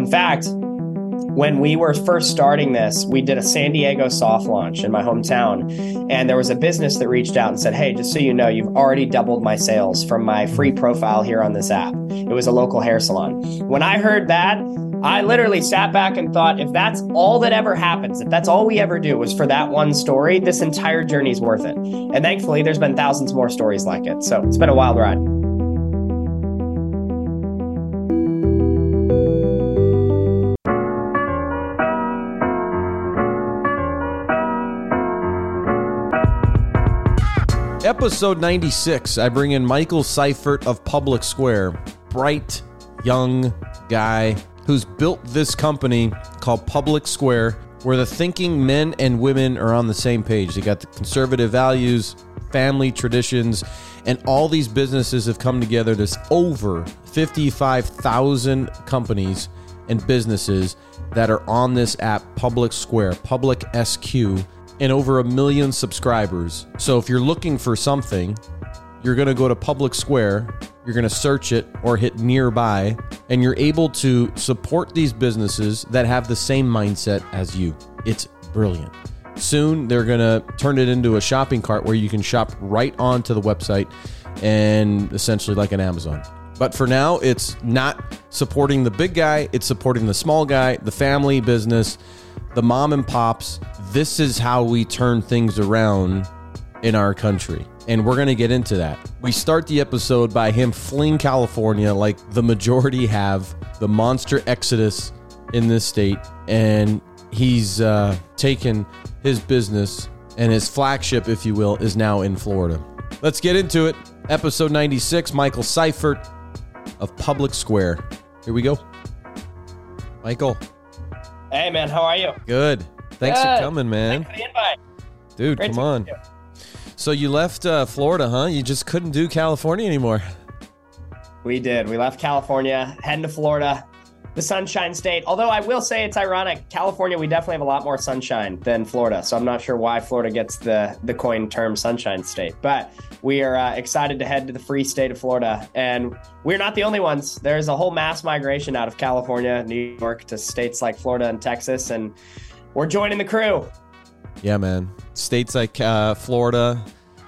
In fact, when we were first starting this, we did a San Diego soft launch in my hometown. And there was a business that reached out and said, Hey, just so you know, you've already doubled my sales from my free profile here on this app. It was a local hair salon. When I heard that, I literally sat back and thought, if that's all that ever happens, if that's all we ever do was for that one story, this entire journey is worth it. And thankfully, there's been thousands more stories like it. So it's been a wild ride. Episode 96, I bring in Michael Seifert of Public Square. Bright, young guy who's built this company called Public Square, where the thinking men and women are on the same page. They got the conservative values, family traditions, and all these businesses have come together. There's over 55,000 companies and businesses that are on this app, Public Square, Public SQ and over a million subscribers. So if you're looking for something, you're going to go to Public Square, you're going to search it or hit nearby, and you're able to support these businesses that have the same mindset as you. It's brilliant. Soon they're going to turn it into a shopping cart where you can shop right onto the website and essentially like an Amazon. But for now, it's not supporting the big guy, it's supporting the small guy, the family business, the mom and pops. This is how we turn things around in our country. And we're going to get into that. We start the episode by him fleeing California like the majority have, the monster exodus in this state. And he's uh, taken his business and his flagship, if you will, is now in Florida. Let's get into it. Episode 96, Michael Seifert of Public Square. Here we go. Michael. Hey, man, how are you? Good. Thanks Good. for coming, man. Thanks for the invite. Dude, Great come on. you. So you left uh, Florida, huh? You just couldn't do California anymore. We did. We left California, heading to Florida, the Sunshine State. Although I will say it's ironic, California we definitely have a lot more sunshine than Florida. So I'm not sure why Florida gets the the coin term Sunshine State. But we are uh, excited to head to the free state of Florida, and we're not the only ones. There's a whole mass migration out of California, New York, to states like Florida and Texas, and we're joining the crew. Yeah, man. States like uh, Florida,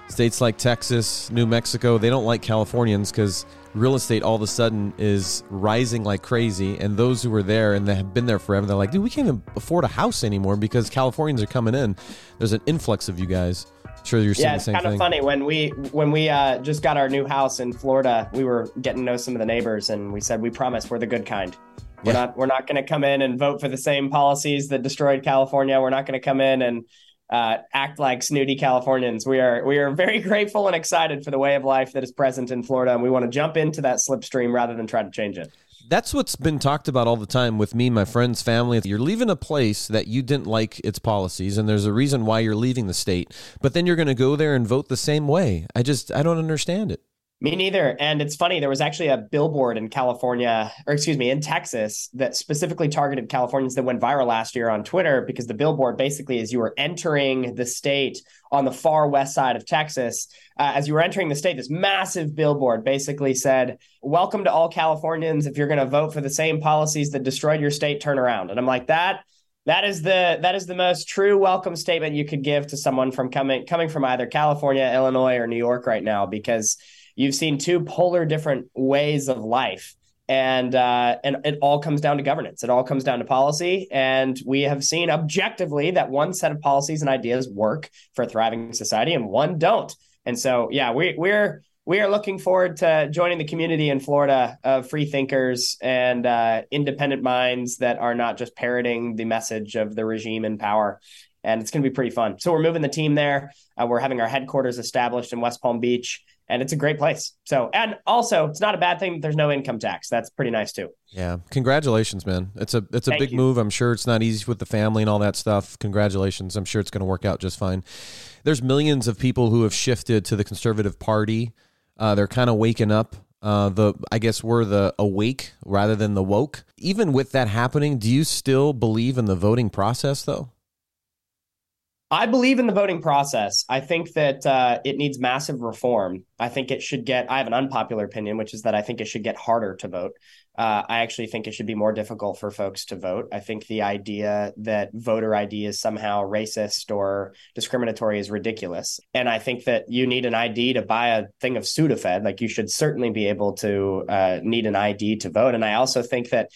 states like Texas, New Mexico, they don't like Californians because real estate all of a sudden is rising like crazy. And those who were there and they have been there forever, they're like, dude, we can't even afford a house anymore because Californians are coming in. There's an influx of you guys. Sure, you're seeing yeah, the it's same kind of funny when we when we uh, just got our new house in Florida. We were getting to know some of the neighbors, and we said we promise we're the good kind. We're Yeah. not we're not going to come in and vote for the same policies that destroyed California. We're not going to come in and uh, act like snooty Californians. We are we are very grateful and excited for the way of life that is present in Florida, and we want to jump into that slipstream rather than try to change it. That's what's been talked about all the time with me, my friends, family. You're leaving a place that you didn't like its policies, and there's a reason why you're leaving the state. But then you're going to go there and vote the same way. I just, I don't understand it. Me neither. And it's funny, there was actually a billboard in California, or excuse me, in Texas that specifically targeted Californians that went viral last year on Twitter because the billboard basically, is you were entering the state on the far west side of Texas, uh, as you were entering the state, this massive billboard basically said, Welcome to all Californians. If you're going to vote for the same policies that destroyed your state, turn around. And I'm like, that. That is the that is the most true welcome statement you could give to someone from coming coming from either California, Illinois, or New York right now, because you've seen two polar different ways of life and uh, and it all comes down to governance it all comes down to policy and we have seen objectively that one set of policies and ideas work for a thriving society and one don't and so yeah we, we're we are looking forward to joining the community in Florida of free thinkers and uh, independent minds that are not just parroting the message of the regime in power. And it's going to be pretty fun. So we're moving the team there. Uh, we're having our headquarters established in West Palm Beach, and it's a great place. So, and also, it's not a bad thing. that There's no income tax. That's pretty nice too. Yeah, congratulations, man. It's a it's a Thank big you. move. I'm sure it's not easy with the family and all that stuff. Congratulations. I'm sure it's going to work out just fine. There's millions of people who have shifted to the conservative party. Uh, they're kind of waking up. Uh, the I guess we're the awake rather than the woke. Even with that happening, do you still believe in the voting process though? I believe in the voting process. I think that uh, it needs massive reform. I think it should get, I have an unpopular opinion, which is that I think it should get harder to vote. Uh, I actually think it should be more difficult for folks to vote. I think the idea that voter ID is somehow racist or discriminatory is ridiculous. And I think that you need an ID to buy a thing of Sudafed. Like you should certainly be able to uh, need an ID to vote. And I also think that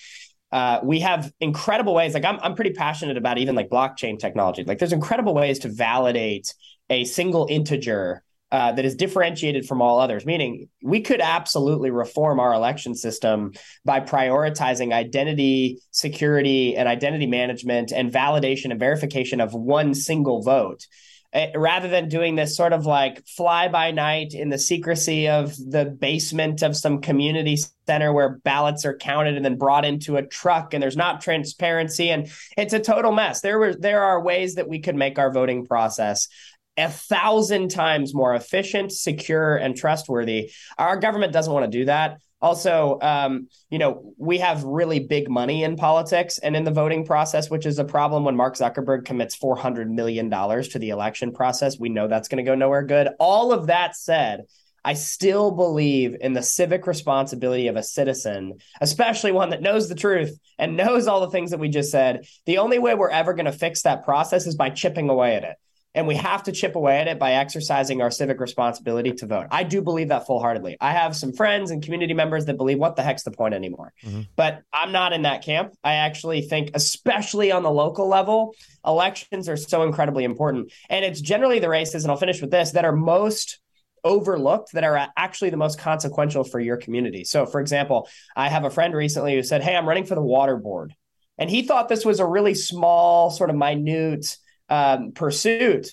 uh, we have incredible ways. Like I'm, I'm pretty passionate about even like blockchain technology. Like there's incredible ways to validate a single integer uh, that is differentiated from all others. Meaning, we could absolutely reform our election system by prioritizing identity security and identity management and validation and verification of one single vote Eh, rather than doing this sort of like fly by night in the secrecy of the basement of some community center where ballots are counted and then brought into a truck and there's not transparency and it's a total mess. There were there are ways that we could make our voting process a thousand times more efficient secure and trustworthy. Our government doesn't want to do that also, um, you know, we have really big money in politics and in the voting process, which is a problem when Mark Zuckerberg commits $400 million to the election process. We know that's going to go nowhere good. All of that said, I still believe in the civic responsibility of a citizen, especially one that knows the truth and knows all the things that we just said. The only way we're ever going to fix that process is by chipping away at it and we have to chip away at it by exercising our civic responsibility to vote. I do believe that full heartedly. I have some friends and community members that believe what the heck's the point anymore. Mm-hmm. But I'm not in that camp. I actually think, especially on the local level, elections are so incredibly important. And it's generally the races, and I'll finish with this, that are most overlooked that are actually the most consequential for your community. So, for example, I have a friend recently who said, Hey, I'm running for the water board. And he thought this was a really small, sort of minute, um, pursuit.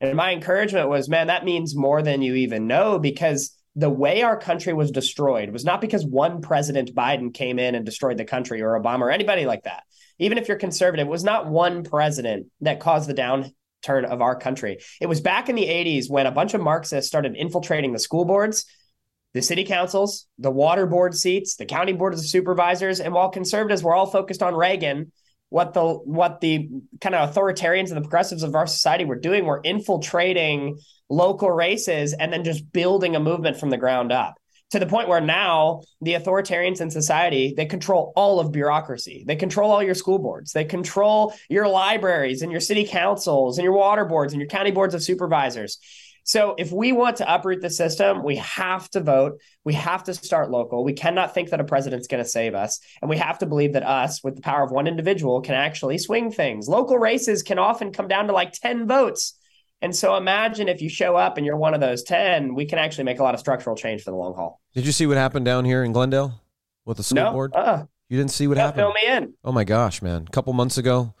And my encouragement was, man, that means more than you even know because the way our country was destroyed was not because one president Biden came in and destroyed the country or Obama or anybody like that. Even if you're conservative, it was not one president that caused the downturn of our country. It was back in the 80s when a bunch of Marxists started infiltrating the school boards, the city councils, the water board seats, the county boards of supervisors. And while conservatives were all focused on Reagan, what the what the kind of authoritarians and the progressives of our society were doing were infiltrating local races and then just building a movement from the ground up to the point where now the authoritarians in society they control all of bureaucracy. They control all your school boards. They control your libraries and your city councils and your water boards and your county boards of supervisors so if we want to uproot the system, we have to vote. We have to start local. We cannot think that a president's going to save us. And we have to believe that us, with the power of one individual, can actually swing things. Local races can often come down to like 10 votes. And so imagine if you show up and you're one of those 10, we can actually make a lot of structural change for the long haul. Did you see what happened down here in Glendale with the school no, board? Uh, you didn't see what happened? Fill me in. Oh my gosh, man. A couple months ago,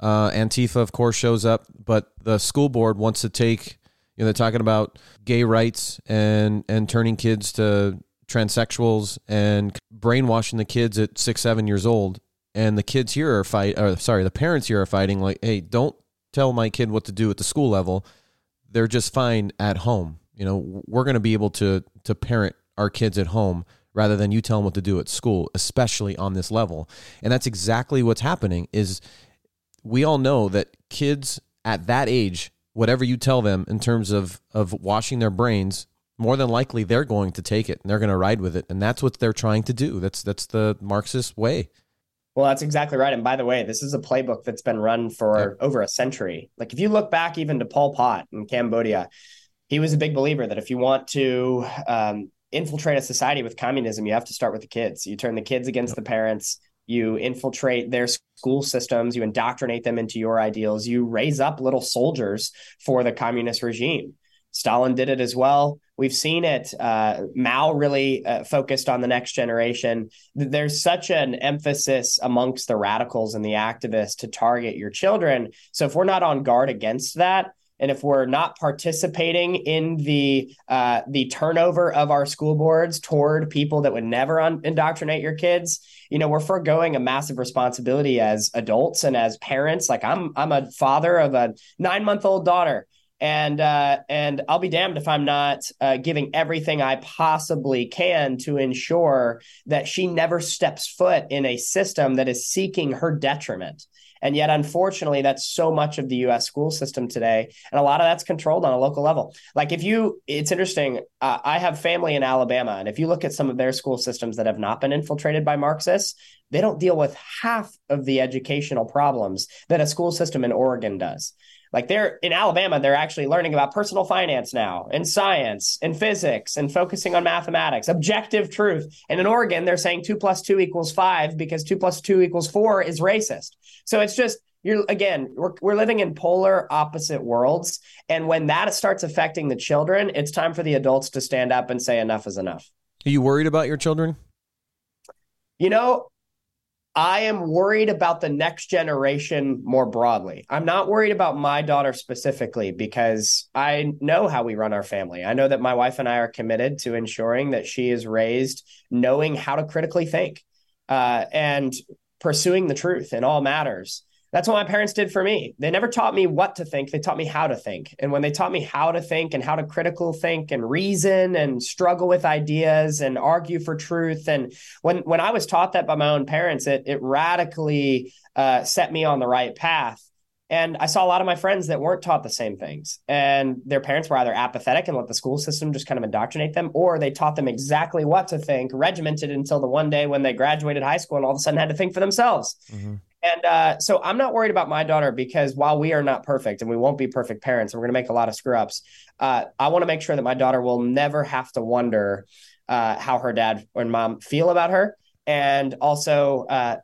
uh, Antifa, of course, shows up, but the school board wants to take know, they're talking about gay rights and and turning kids to transsexuals and brainwashing the kids at six, seven years old. And the kids here are fight. Or sorry, the parents here are fighting. Like, hey, don't tell my kid what to do at the school level. They're just fine at home. You know, we're going to be able to to parent our kids at home rather than you tell them what to do at school, especially on this level. And that's exactly what's happening. Is we all know that kids at that age whatever you tell them in terms of of washing their brains, more than likely they're going to take it and they're going to ride with it, and that's what they're trying to do. That's that's the Marxist way. Well, that's exactly right. And by the way, this is a playbook that's been run for over a century. Like if you look back even to Pol Pot in Cambodia, he was a big believer that if you want to um, infiltrate a society with communism, you have to start with the kids. You turn the kids against the parents you infiltrate their school systems, you indoctrinate them into your ideals, you raise up little soldiers for the communist regime. Stalin did it as well. We've seen it. Uh, Mao really uh, focused on the next generation. There's such an emphasis amongst the radicals and the activists to target your children. So if we're not on guard against that, and if we're not participating in the uh, the turnover of our school boards toward people that would never un- indoctrinate your kids, you know, we're foregoing a massive responsibility as adults and as parents. Like I'm I'm a father of a nine month old daughter. And uh, and I'll be damned if I'm not uh, giving everything I possibly can to ensure that she never steps foot in a system that is seeking her detriment And yet, unfortunately, that's so much of the US school system today. And a lot of that's controlled on a local level. Like, if you, it's interesting, uh, I have family in Alabama. And if you look at some of their school systems that have not been infiltrated by Marxists, they don't deal with half of the educational problems that a school system in Oregon does. Like they're in Alabama, they're actually learning about personal finance now and science and physics and focusing on mathematics, objective truth. And in Oregon, they're saying two plus two equals five because two plus two equals four is racist. So it's just, you're again, we're, we're living in polar opposite worlds. And when that starts affecting the children, it's time for the adults to stand up and say enough is enough. Are you worried about your children? You know, I am worried about the next generation more broadly. I'm not worried about my daughter specifically because I know how we run our family. I know that my wife and I are committed to ensuring that she is raised knowing how to critically think uh, and pursuing the truth in all matters. That's what my parents did for me. They never taught me what to think. They taught me how to think. And when they taught me how to think and how to critical think and reason and struggle with ideas and argue for truth, and when when I was taught that by my own parents, it it radically uh, set me on the right path. And I saw a lot of my friends that weren't taught the same things, and their parents were either apathetic and let the school system just kind of indoctrinate them, or they taught them exactly what to think, regimented until the one day when they graduated high school and all of a sudden had to think for themselves. Mm-hmm. And uh, so I'm not worried about my daughter because while we are not perfect and we won't be perfect parents, we're going to make a lot of screw ups, uh, I want to make sure that my daughter will never have to wonder uh, how her dad and mom feel about her. And also, uh,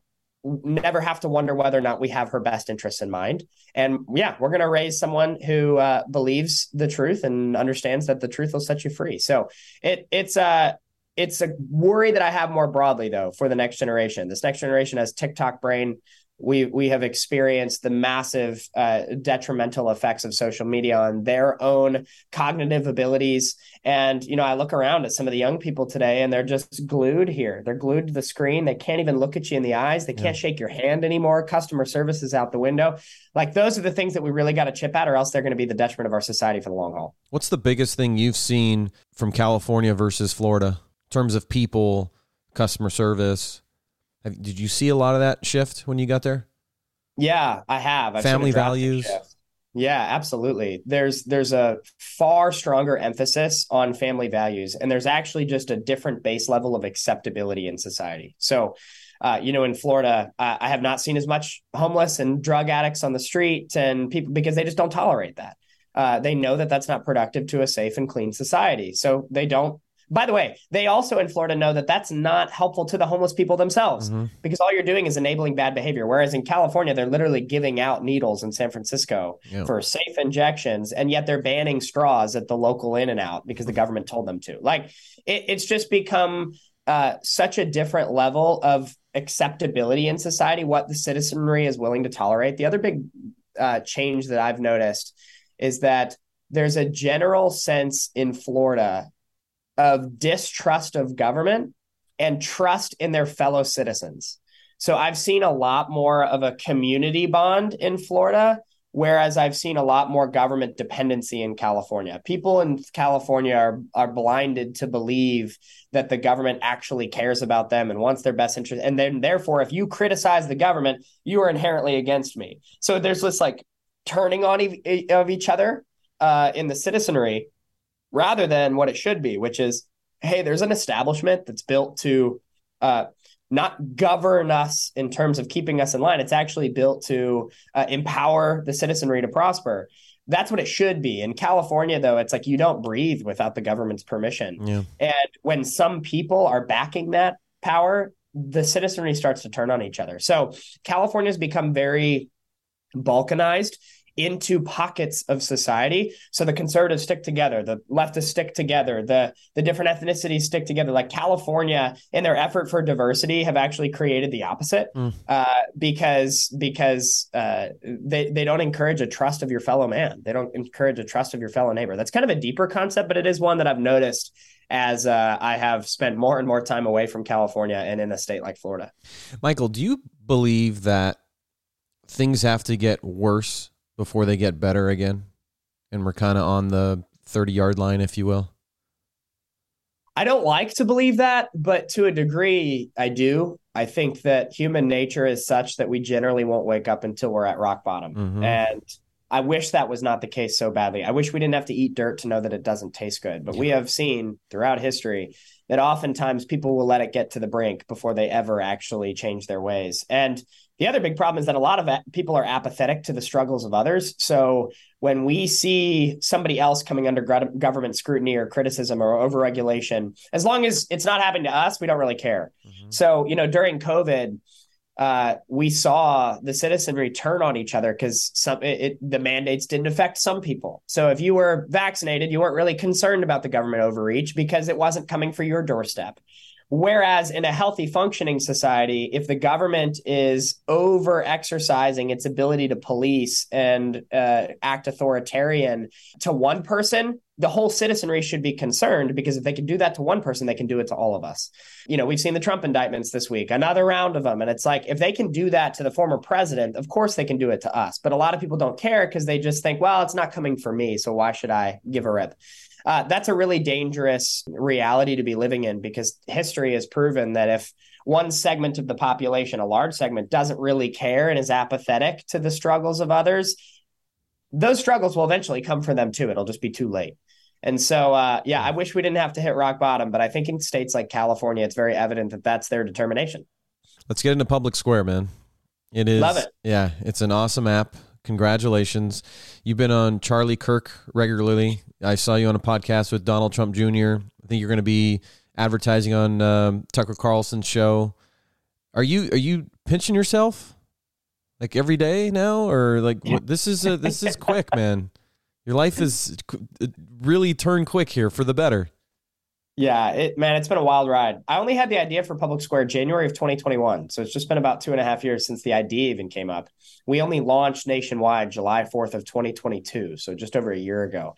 never have to wonder whether or not we have her best interests in mind. And yeah, we're going to raise someone who uh, believes the truth and understands that the truth will set you free. So it it's a uh, it's a worry that I have more broadly though for the next generation. This next generation has TikTok brain we we have experienced the massive uh, detrimental effects of social media on their own cognitive abilities. And you know i look around at some of the young people today and they're just glued here. They're glued to the screen. They can't even look at you in the eyes. They can't yeah. shake your hand anymore. Customer service is out the window. Like those are the things that we really got to chip at or else they're going to be the detriment of our society for the long haul. What's the biggest thing you've seen from california versus florida in terms of people customer service have, did you see a lot of that shift when you got there? Yeah, I have. I've Family values. Yeah, absolutely. There's there's a far stronger emphasis on family values, and there's actually just a different base level of acceptability in society. So, uh, you know, in Florida, uh, I have not seen as much homeless and drug addicts on the street, and people because they just don't tolerate that. Uh, they know that that's not productive to a safe and clean society, so they don't by the way, they also in Florida know that that's not helpful to the homeless people themselves mm-hmm. because all you're doing is enabling bad behavior. Whereas in California, they're literally giving out needles in San Francisco yeah. for safe injections, and yet they're banning straws at the local In and Out because the government told them to. Like it, it's just become uh, such a different level of acceptability in society, what the citizenry is willing to tolerate. The other big uh, change that I've noticed is that there's a general sense in Florida of distrust of government and trust in their fellow citizens. So I've seen a lot more of a community bond in Florida, whereas I've seen a lot more government dependency in California. People in California are, are blinded to believe that the government actually cares about them and wants their best interest. And then, therefore, if you criticize the government, you are inherently against me. So there's this like turning on e- of each other uh, in the citizenry rather than what it should be, which is, hey, there's an establishment that's built to uh, not govern us in terms of keeping us in line. It's actually built to uh, empower the citizenry to prosper. That's what it should be. In California, though, it's like you don't breathe without the government's permission. Yeah. And when some people are backing that power, the citizenry starts to turn on each other. So California's become very balkanized into pockets of society. So the conservatives stick together, the leftists stick together, the the different ethnicities stick together. Like California, in their effort for diversity, have actually created the opposite mm. uh, because because uh, they they don't encourage a trust of your fellow man. They don't encourage a trust of your fellow neighbor. That's kind of a deeper concept, but it is one that I've noticed as uh, I have spent more and more time away from California and in a state like Florida. Michael, do you believe that things have to get worse before they get better again? And we're kind of on the 30 yard line, if you will? I don't like to believe that, but to a degree, I do. I think that human nature is such that we generally won't wake up until we're at rock bottom. Mm-hmm. And I wish that was not the case so badly. I wish we didn't have to eat dirt to know that it doesn't taste good. But yeah. we have seen throughout history that oftentimes people will let it get to the brink before they ever actually change their ways. And the other big problem is that a lot of people are apathetic to the struggles of others. So when we see somebody else coming under government scrutiny or criticism or overregulation, as long as it's not happening to us, we don't really care. Mm-hmm. So, you know, during COVID, uh, we saw the citizenry turn on each other because some it, it, the mandates didn't affect some people. So if you were vaccinated, you weren't really concerned about the government overreach because it wasn't coming for your doorstep. Whereas in a healthy functioning society, if the government is over exercising its ability to police and uh, act authoritarian to one person, the whole citizenry should be concerned because if they can do that to one person, they can do it to all of us. You know, we've seen the Trump indictments this week, another round of them. And it's like, if they can do that to the former president, of course they can do it to us. But a lot of people don't care because they just think, well, it's not coming for me. So why should I give a rip? Uh, that's a really dangerous reality to be living in because history has proven that if one segment of the population, a large segment, doesn't really care and is apathetic to the struggles of others, those struggles will eventually come for them too. It'll just be too late. And so, uh, yeah, I wish we didn't have to hit rock bottom, but I think in states like California, it's very evident that that's their determination. Let's get into Public Square, man. It is. Love it. Yeah, it's an awesome app. Congratulations. You've been on Charlie Kirk regularly. I saw you on a podcast with Donald Trump Jr. I think you're going to be advertising on um, Tucker Carlson's show. Are you are you pinching yourself like every day now, or like what, this is a, this is quick, man. Your life is really turned quick here for the better. Yeah, it man, it's been a wild ride. I only had the idea for Public Square January of 2021. So it's just been about two and a half years since the idea even came up. We only launched nationwide July 4th of 2022. So just over a year ago.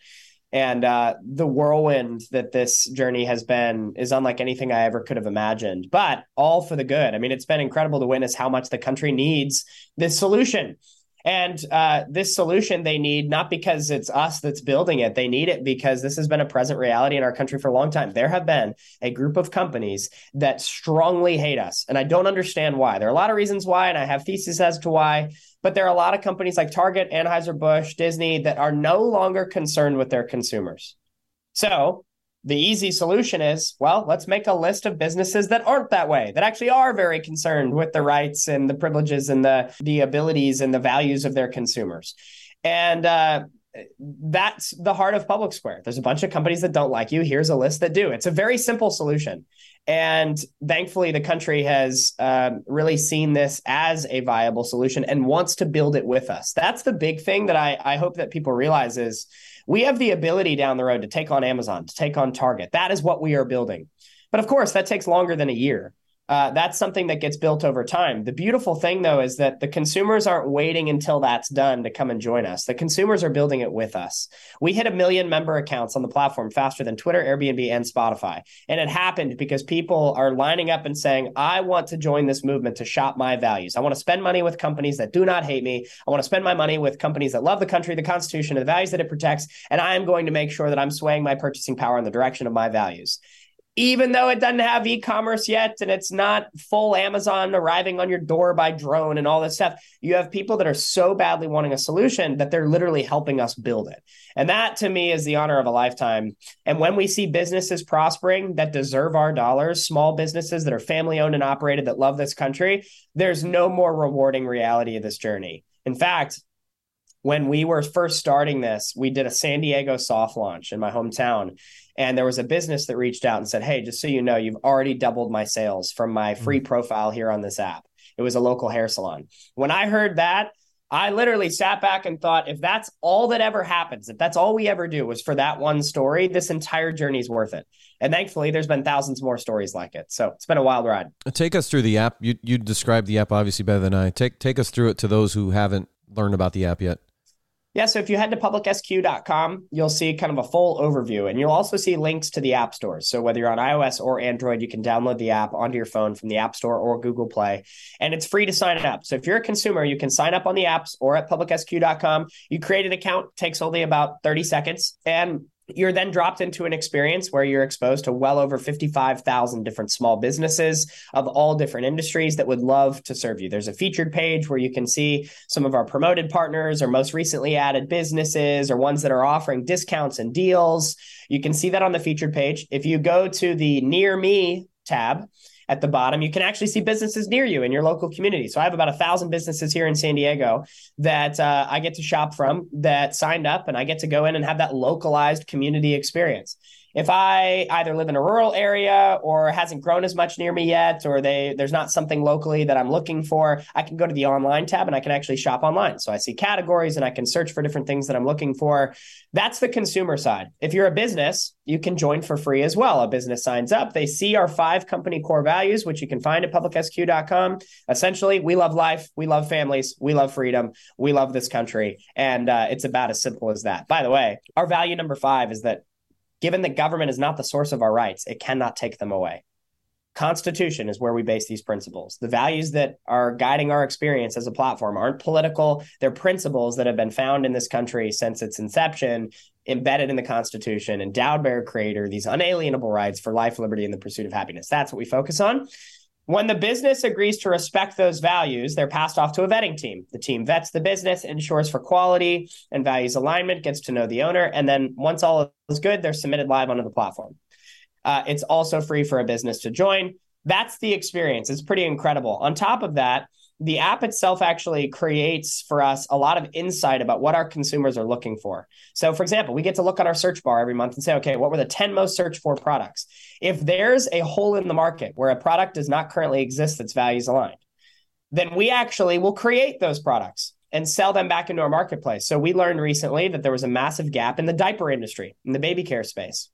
And uh, the whirlwind that this journey has been is unlike anything I ever could have imagined, but all for the good. I mean, it's been incredible to witness how much the country needs this solution and uh, this solution they need not because it's us that's building it. They need it because this has been a present reality in our country for a long time. There have been a group of companies that strongly hate us. And I don't understand why. There are a lot of reasons why, and I have theses as to why. But there are a lot of companies like Target, Anheuser-Busch, Disney that are no longer concerned with their consumers. So the easy solution is well let's make a list of businesses that aren't that way that actually are very concerned with the rights and the privileges and the the abilities and the values of their consumers. And uh, that's the heart of public square. There's a bunch of companies that don't like you. Here's a list that do. It's a very simple solution. And thankfully the country has um, really seen this as a viable solution and wants to build it with us. That's the big thing that i, I hope that people realize is we have the ability down the road to take on Amazon, to take on Target. That is what we are building. But of course, that takes longer than a year uh, that's something that gets built over time. The beautiful thing, though, is that the consumers aren't waiting until that's done to come and join us. The consumers are building it with us. We hit a million member accounts on the platform faster than Twitter, Airbnb, and Spotify. And it happened because people are lining up and saying, I want to join this movement to shop my values. I want to spend money with companies that do not hate me. I want to spend my money with companies that love the country, the Constitution, and the values that it protects. And I am going to make sure that I'm swaying my purchasing power in the direction of my values even though it doesn't have e-commerce yet and it's not full Amazon arriving on your door by drone and all this stuff, you have people that are so badly wanting a solution that they're literally helping us build it. And that to me is the honor of a lifetime. And when we see businesses prospering that deserve our dollars, small businesses that are family owned and operated that love this country, there's no more rewarding reality of this journey. In fact, when we were first starting this, we did a San Diego soft launch in my hometown. And there was a business that reached out and said, Hey, just so you know, you've already doubled my sales from my mm. free profile here on this app. It was a local hair salon. When I heard that, I literally sat back and thought, if that's all that ever happens, if that's all we ever do was for that one story, this entire journey is worth it. And thankfully, there's been thousands more stories like it. So it's been a wild ride. Take us through the app. You you described the app obviously better than I. Take take us through it to those who haven't learned about the app yet. Yeah, so if you head to publicsq.com, you'll see kind of a full overview and you'll also see links to the app stores. So whether you're on iOS or Android, you can download the app onto your phone from the App Store or Google Play. And it's free to sign up. So if you're a consumer, you can sign up on the apps or at publicsq.com. You create an account, takes only about 30 seconds. And you're then dropped into an experience where you're exposed to well over 55,000 different small businesses of all different industries that would love to serve you. There's a featured page where you can see some of our promoted partners or most recently added businesses or ones that are offering discounts and deals. You can see that on the featured page. If you go to the near me tab, at the bottom, you can actually see businesses near you in your local community. So I have about a thousand businesses here in San Diego that uh, I get to shop from that signed up, and I get to go in and have that localized community experience if I either live in a rural area or hasn't grown as much near me yet, or they there's not something locally that I'm looking for, I can go to the online tab and I can actually shop online. So I see categories and I can search for different things that I'm looking for. That's the consumer side. If you're a business, you can join for free as well. A business signs up, they see our five company core values, which you can find at publicsq.com. Essentially, we love life, we love families, we love freedom, we love this country, and uh, it's about as simple as that. By the way, our value number five is that Given that government is not the source of our rights, it cannot take them away. Constitution is where we base these principles. The values that are guiding our experience as a platform aren't political, they're principles that have been found in this country since its inception, embedded in the Constitution, endowed by our creator, these unalienable rights for life, liberty, and the pursuit of happiness. That's what we focus on. When the business agrees to respect those values, they're passed off to a vetting team. The team vets the business, ensures for quality and values alignment, gets to know the owner, and then once all is good, they're submitted live onto the platform. Uh, it's also free for a business to join. That's the experience. It's pretty incredible. On top of that, the app itself actually creates for us a lot of insight about what our consumers are looking for. So, for example, we get to look at our search bar every month and say, okay, what were the 10 most searched for products? If there's a hole in the market where a product does not currently exist that's values aligned, then we actually will create those products and sell them back into our marketplace. So, we learned recently that there was a massive gap in the diaper industry, in the baby care space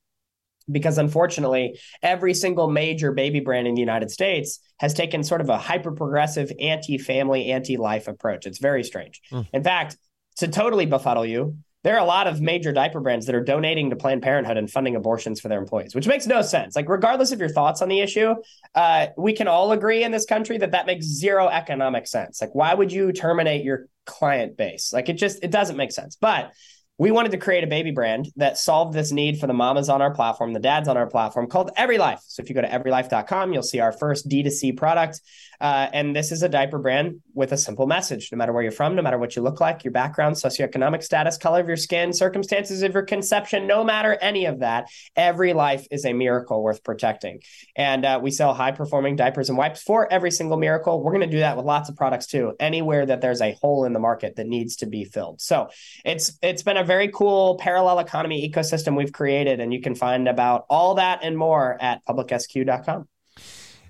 because unfortunately, every single major baby brand in the United States has taken sort of a hyper progressive, anti family, anti life approach. It's very strange. Mm. In fact, to totally befuddle you, there are a lot of major diaper brands that are donating to Planned Parenthood and funding abortions for their employees, which makes no sense. Like, regardless of your thoughts on the issue, uh, we can all agree in this country that that makes zero economic sense. Like, why would you terminate your client base? Like, it just it doesn't make sense. But we wanted to create a baby brand that solved this need for the mamas on our platform, the dads on our platform called Every Life. So if you go to everylife.com, you'll see our first D2C product. Uh, and this is a diaper brand with a simple message no matter where you're from, no matter what you look like, your background, socioeconomic status, color of your skin, circumstances of your conception, no matter any of that, every life is a miracle worth protecting. And uh, we sell high performing diapers and wipes for every single miracle. We're going to do that with lots of products too, anywhere that there's a hole in the market that needs to be filled. So it's it's been a very cool parallel economy ecosystem we've created, and you can find about all that and more at publicsq.com.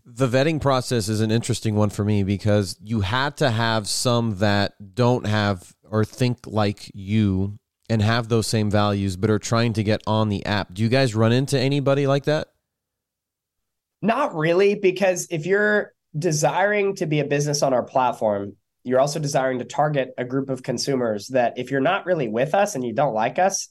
The vetting process is an interesting one for me because you had to have some that don't have or think like you and have those same values but are trying to get on the app. Do you guys run into anybody like that? Not really, because if you're desiring to be a business on our platform, you're also desiring to target a group of consumers that if you're not really with us and you don't like us,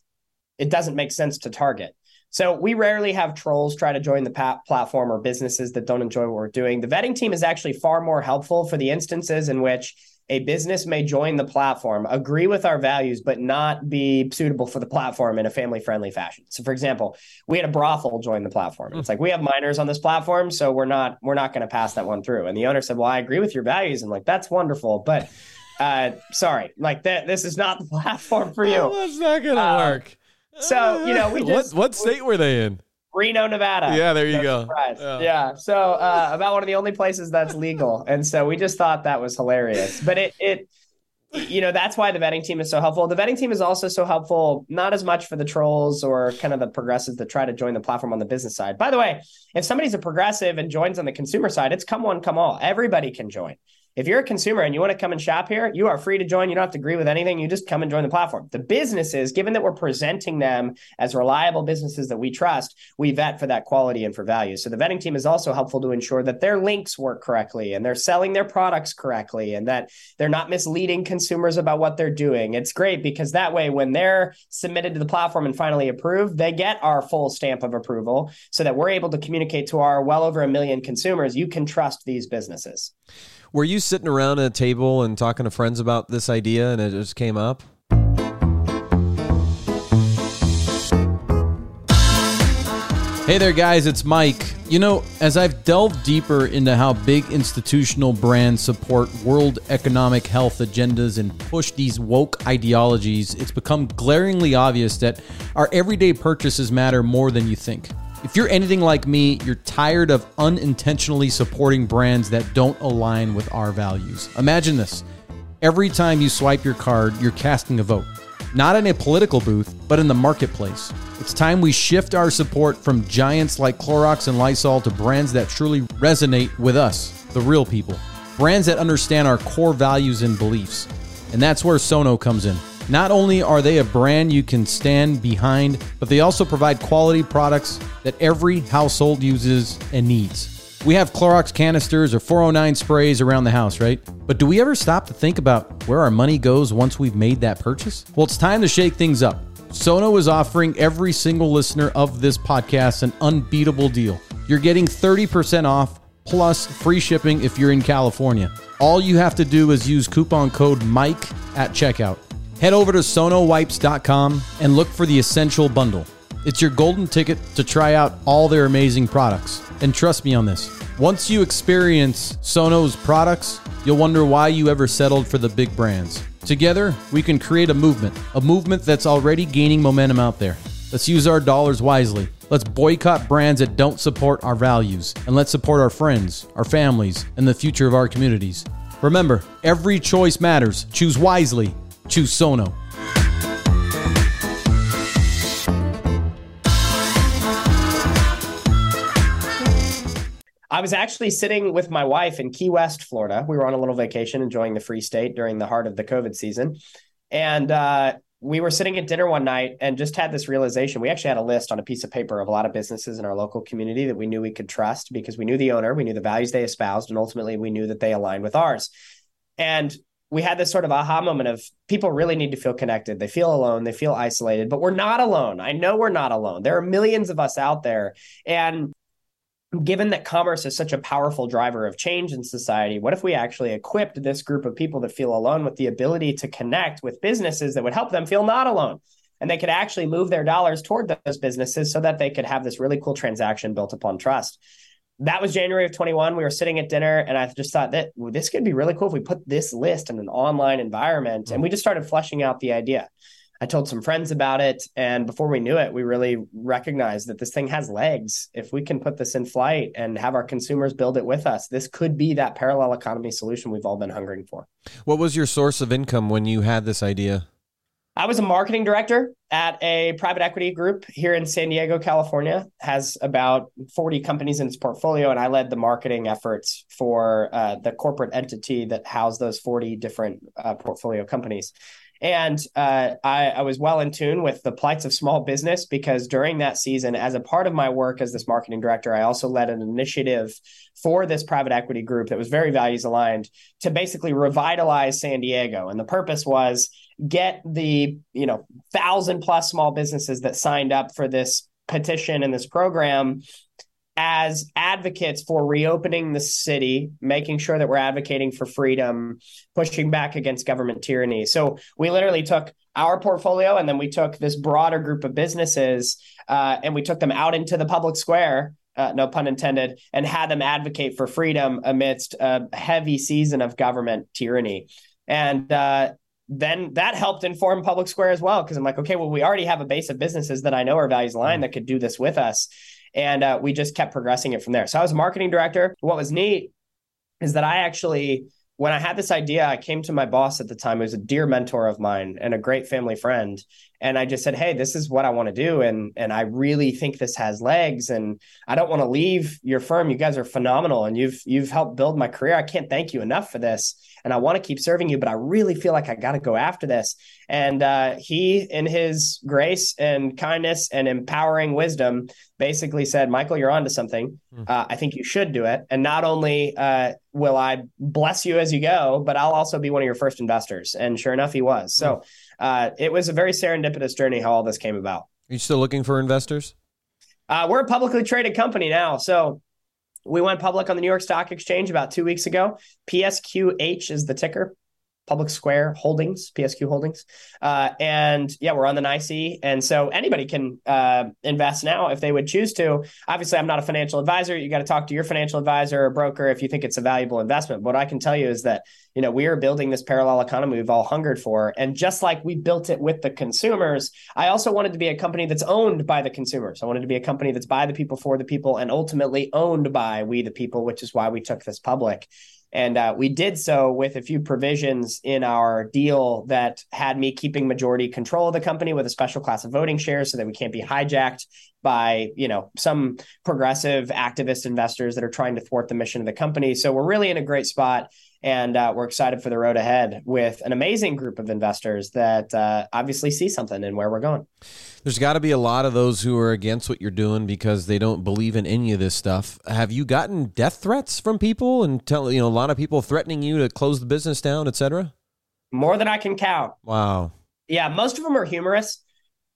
it doesn't make sense to target. So we rarely have trolls try to join the platform or businesses that don't enjoy what we're doing. The vetting team is actually far more helpful for the instances in which a business may join the platform, agree with our values, but not be suitable for the platform in a family friendly fashion. So, for example, we had a brothel join the platform. It's like we have minors on this platform, so we're not we're not going to pass that one through. And the owner said, "Well, I agree with your values." And like that's wonderful, but uh, sorry, like that this is not the platform for you. That's not going to uh, work. So you know, we just what, what state were they in? Reno, Nevada. Yeah, there you no go. Yeah. yeah. So uh, about one of the only places that's legal, and so we just thought that was hilarious. But it it you know that's why the vetting team is so helpful. The vetting team is also so helpful, not as much for the trolls or kind of the progressives that try to join the platform on the business side. By the way, if somebody's a progressive and joins on the consumer side, it's come one, come all. Everybody can join. If you're a consumer and you want to come and shop here, you are free to join. You don't have to agree with anything. You just come and join the platform. The businesses, given that we're presenting them as reliable businesses that we trust, we vet for that quality and for value. So the vetting team is also helpful to ensure that their links work correctly and they're selling their products correctly and that they're not misleading consumers about what they're doing. It's great because that way, when they're submitted to the platform and finally approved, they get our full stamp of approval so that we're able to communicate to our well over a million consumers you can trust these businesses. Were you sitting around at a table and talking to friends about this idea and it just came up? Hey there, guys, it's Mike. You know, as I've delved deeper into how big institutional brands support world economic health agendas and push these woke ideologies, it's become glaringly obvious that our everyday purchases matter more than you think. If you're anything like me, you're tired of unintentionally supporting brands that don't align with our values. Imagine this every time you swipe your card, you're casting a vote not in a political booth, but in the marketplace. It's time we shift our support from giants like Clorox and Lysol to brands that truly resonate with us, the real people. Brands that understand our core values and beliefs. And that's where Sono comes in. Not only are they a brand you can stand behind, but they also provide quality products that every household uses and needs. We have Clorox canisters or 409 sprays around the house, right? But do we ever stop to think about where our money goes once we've made that purchase? Well, it's time to shake things up. Sono is offering every single listener of this podcast an unbeatable deal. You're getting 30% off plus free shipping if you're in California. All you have to do is use coupon code MIKE at checkout. Head over to sonowipes.com and look for the Essential Bundle. It's your golden ticket to try out all their amazing products. And trust me on this once you experience Sono's products, you'll wonder why you ever settled for the big brands. Together, we can create a movement, a movement that's already gaining momentum out there. Let's use our dollars wisely. Let's boycott brands that don't support our values, and let's support our friends, our families, and the future of our communities. Remember, every choice matters. Choose wisely. Choose Sono. I was actually sitting with my wife in Key West, Florida. We were on a little vacation enjoying the free state during the heart of the COVID season. And uh, we were sitting at dinner one night and just had this realization. We actually had a list on a piece of paper of a lot of businesses in our local community that we knew we could trust because we knew the owner, we knew the values they espoused, and ultimately we knew that they aligned with ours. And we had this sort of aha moment of people really need to feel connected. They feel alone, they feel isolated, but we're not alone. I know we're not alone. There are millions of us out there. And given that commerce is such a powerful driver of change in society, what if we actually equipped this group of people that feel alone with the ability to connect with businesses that would help them feel not alone? And they could actually move their dollars toward those businesses so that they could have this really cool transaction built upon trust. That was January of 21. We were sitting at dinner, and I just thought that well, this could be really cool if we put this list in an online environment. And we just started fleshing out the idea. I told some friends about it. And before we knew it, we really recognized that this thing has legs. If we can put this in flight and have our consumers build it with us, this could be that parallel economy solution we've all been hungering for. What was your source of income when you had this idea? I was a marketing director at a private equity group here in San Diego, California. Has about 40 companies in its portfolio, and I led the marketing efforts for uh, the corporate entity that housed those 40 different uh, portfolio companies. And uh, I, I, was well in tune with the plights of small business because during that season, as a part of my work as this marketing director, I also led an initiative for this private equity group that was very values aligned to basically revitalize San Diego. And the purpose was get the you know thousand plus small businesses that signed up for this petition and this program as advocates for reopening the city, making sure that we're advocating for freedom, pushing back against government tyranny. So we literally took our portfolio and then we took this broader group of businesses uh, and we took them out into the public square. Uh, no pun intended, and had them advocate for freedom amidst a heavy season of government tyranny. And uh, then that helped inform Public Square as well, because I'm like, okay, well, we already have a base of businesses that I know are values aligned that could do this with us. And uh, we just kept progressing it from there. So I was a marketing director. What was neat is that I actually, when I had this idea, I came to my boss at the time, who was a dear mentor of mine and a great family friend. And I just said, Hey, this is what I want to do. And, and I really think this has legs and I don't want to leave your firm. You guys are phenomenal and you've, you've helped build my career. I can't thank you enough for this and I want to keep serving you, but I really feel like I got to go after this. And uh, he, in his grace and kindness and empowering wisdom, basically said, Michael, you're onto something. Hmm. Uh, I think you should do it. And not only uh, will I bless you as you go, but I'll also be one of your first investors. And sure enough, he was. So hmm. Uh, it was a very serendipitous journey how all this came about. Are you still looking for investors? Uh, we're a publicly traded company now. So we went public on the New York Stock Exchange about two weeks ago. PSQH is the ticker. Public Square Holdings, PSQ Holdings. Uh, and yeah, we're on the NYSE. And so anybody can uh, invest now if they would choose to. Obviously, I'm not a financial advisor. You got to talk to your financial advisor or broker if you think it's a valuable investment. But what I can tell you is that, you know, we are building this parallel economy we've all hungered for. And just like we built it with the consumers, I also wanted to be a company that's owned by the consumers. I wanted to be a company that's by the people, for the people, and ultimately owned by we the people, which is why we took this public. And uh, we did so with a few provisions in our deal that had me keeping majority control of the company with a special class of voting shares so that we can't be hijacked by, you know, some progressive activist investors that are trying to thwart the mission of the company. So we're really in a great spot. And uh, we're excited for the road ahead with an amazing group of investors that uh, obviously see something in where we're going. There's got to be a lot of those who are against what you're doing because they don't believe in any of this stuff. Have you gotten death threats from people and tell you know a lot of people threatening you to close the business down, etc.? More than I can count. Wow. Yeah, most of them are humorous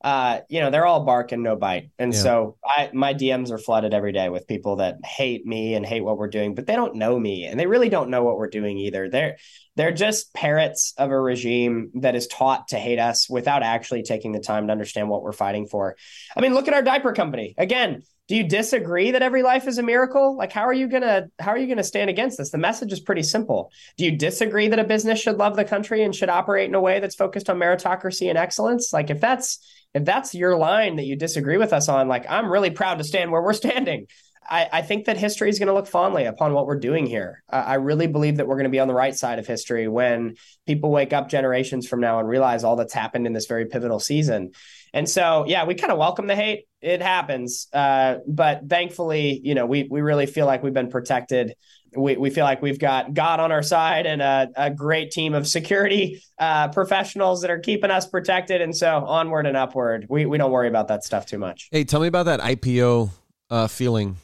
uh, you know, they're all bark and no bite. And yeah. so I my DMs are flooded every day with people that hate me and hate what we're doing, but they don't know me and they really don't know what we're doing either. They're they're just parrots of a regime that is taught to hate us without actually taking the time to understand what we're fighting for. I mean, look at our diaper company. Again, do you disagree that every life is a miracle? Like how are you gonna how are you gonna stand against this? The message is pretty simple. Do you disagree that a business should love the country and should operate in a way that's focused on meritocracy and excellence? Like if that's if that's your line that you disagree with us on like i'm really proud to stand where we're standing I, I think that history is going to look fondly upon what we're doing here. Uh, I really believe that we're going to be on the right side of history when people wake up generations from now and realize all that's happened in this very pivotal season. And so, yeah, we kind of welcome the hate. It happens, uh, but thankfully, you know, we we really feel like we've been protected. We, we feel like we've got God on our side and a, a great team of security uh, professionals that are keeping us protected. And so, onward and upward, we we don't worry about that stuff too much. Hey, tell me about that IPO uh, feeling.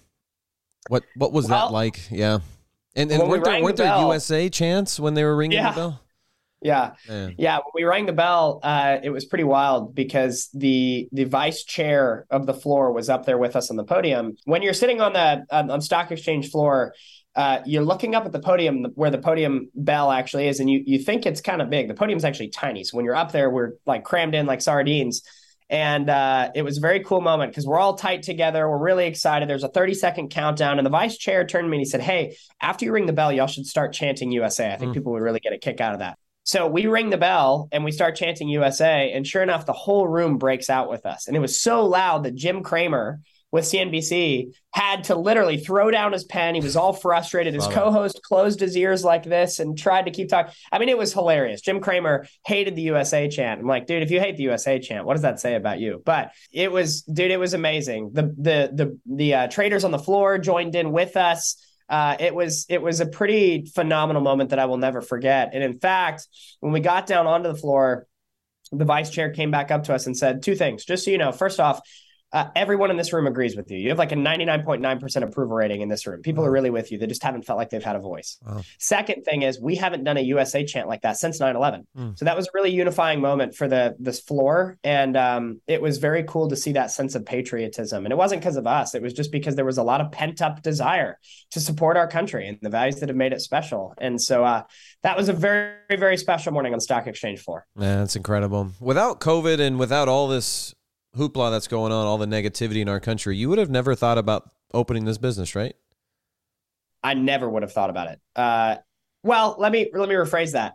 What what was well, that like? Yeah, and and weren't, we there, weren't the there USA chants when they were ringing yeah. the bell? Yeah. Man. Yeah. When we rang the bell, uh, it was pretty wild because the the vice chair of the floor was up there with us on the podium. When you're sitting on the um, on stock exchange floor, uh, you're looking up at the podium where the podium bell actually is, and you you think it's kind of big. The podium's actually tiny. So when you're up there, we're like crammed in like sardines. And uh, it was a very cool moment because we're all tight together. We're really excited. There's a 30 second countdown, and the vice chair turned to me and he said, Hey, after you ring the bell, y'all should start chanting USA. I think mm. people would really get a kick out of that. So we ring the bell and we start chanting USA. And sure enough, the whole room breaks out with us. And it was so loud that Jim Cramer with CNBC had to literally throw down his pen. He was all frustrated. His co host closed his ears like this and tried to keep talking. I mean, it was hilarious. Jim Cramer hated the USA chant. I'm like, dude, if you hate the USA chant, what does that say about you? But it was, dude, it was amazing. The, the, the, the uh, traders on the floor joined in with us uh, it was it was a pretty phenomenal moment that I will never forget. And in fact, when we got down onto the floor, the vice chair came back up to us and said two things. Just so you know, first off, uh, everyone in this room agrees with you. You have like a 99.9% approval rating in this room. People wow. are really with you. They just haven't felt like they've had a voice. Wow. Second thing is we haven't done a USA chant like that since 9/11. Mm. So that was a really unifying moment for the this floor and um, it was very cool to see that sense of patriotism. And it wasn't because of us. It was just because there was a lot of pent-up desire to support our country and the values that have made it special. And so uh, that was a very very special morning on the stock exchange floor. Yeah, that's incredible. Without COVID and without all this hoopla that's going on, all the negativity in our country, you would have never thought about opening this business, right? I never would have thought about it. Uh, well, let me let me rephrase that.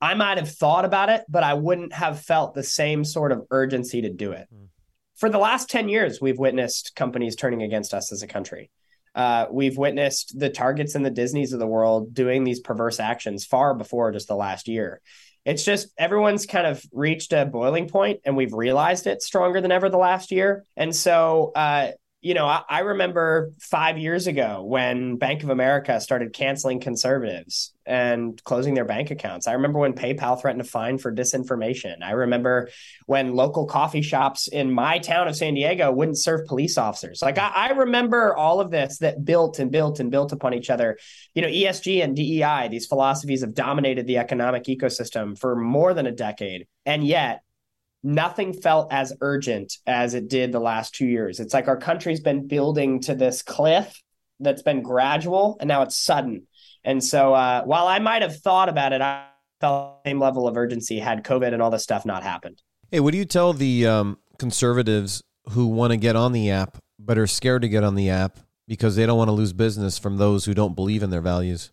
I might have thought about it, but I wouldn't have felt the same sort of urgency to do it. Mm. For the last 10 years, we've witnessed companies turning against us as a country. Uh, we've witnessed the targets and the Disneys of the world doing these perverse actions far before just the last year it's just everyone's kind of reached a boiling point and we've realized it stronger than ever the last year. And so, uh, you know, I, I, remember five years ago when Bank of America started canceling conservatives and closing their bank accounts. I remember when PayPal threatened to fine for disinformation. I remember when local coffee shops in my town of San Diego wouldn't serve police officers. Like I, I remember all of this that built and built and built upon each other. You know, ESG and DEI, these philosophies have dominated the economic ecosystem for more than a decade. And yet, nothing felt as urgent as it did the last two years. It's like our country's been building to this cliff that's been gradual and now it's sudden. And so uh, while I might have thought about it, I, felt the same level of urgency had COVID and all this stuff not happened. Hey, what do you tell the um, conservatives who want to get on the app but are scared to get on the app because they don't want to lose business from those who don't believe in their values?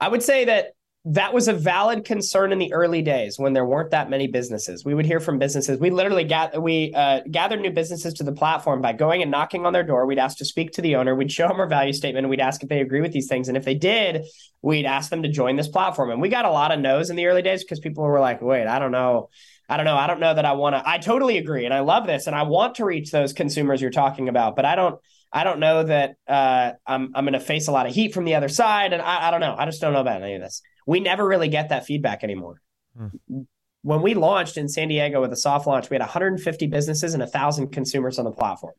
I would say that that was a valid concern in the early days when there weren't that many businesses. We would hear from businesses. We literally got we uh, gathered new businesses to the platform by going and knocking on their door. We'd ask to speak to the owner. We'd show them our value statement, we'd ask if they agree with these things. And if they did, we'd ask them to join this platform. And we got a lot of no's in the early days because people were like, "Wait, I don't know." I don't know. I don't know that I want to. I totally agree, and I love this, and I want to reach those consumers you're talking about, but I don't. I don't know that uh, I'm I'm going to face a lot of heat from the other side, and I, I don't know. I just don't know about any of this. We never really get that feedback anymore. Hmm. When we launched in San Diego with a soft launch, we had 150 businesses and a thousand consumers on the platform.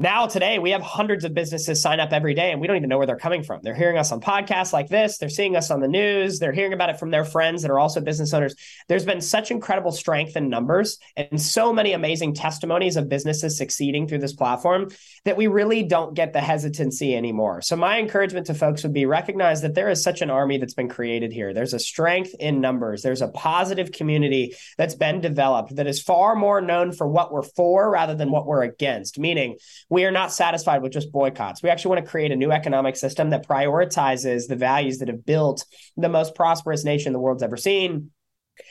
Now, today, we have hundreds of businesses sign up every day, and we don't even know where they're coming from. They're hearing us on podcasts like this. They're seeing us on the news. They're hearing about it from their friends that are also business owners. There's been such incredible strength in numbers and so many amazing testimonies of businesses succeeding through this platform that we really don't get the hesitancy anymore. So, my encouragement to folks would be recognize that there is such an army that's been created here. There's a strength in numbers, there's a positive community that's been developed that is far more known for what we're for rather than what we're against, meaning, we are not satisfied with just boycotts. We actually want to create a new economic system that prioritizes the values that have built the most prosperous nation the world's ever seen.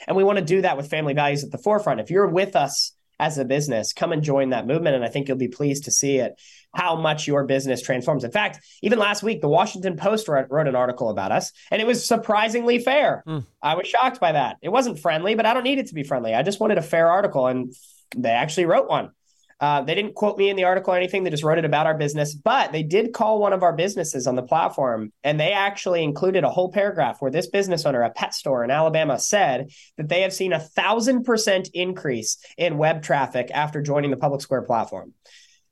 And we want to do that with family values at the forefront. If you're with us as a business, come and join that movement. And I think you'll be pleased to see it, how much your business transforms. In fact, even last week, the Washington Post wrote, wrote an article about us, and it was surprisingly fair. Mm. I was shocked by that. It wasn't friendly, but I don't need it to be friendly. I just wanted a fair article, and they actually wrote one. Uh, they didn't quote me in the article or anything. They just wrote it about our business, but they did call one of our businesses on the platform. And they actually included a whole paragraph where this business owner, a pet store in Alabama, said that they have seen a thousand percent increase in web traffic after joining the Public Square platform.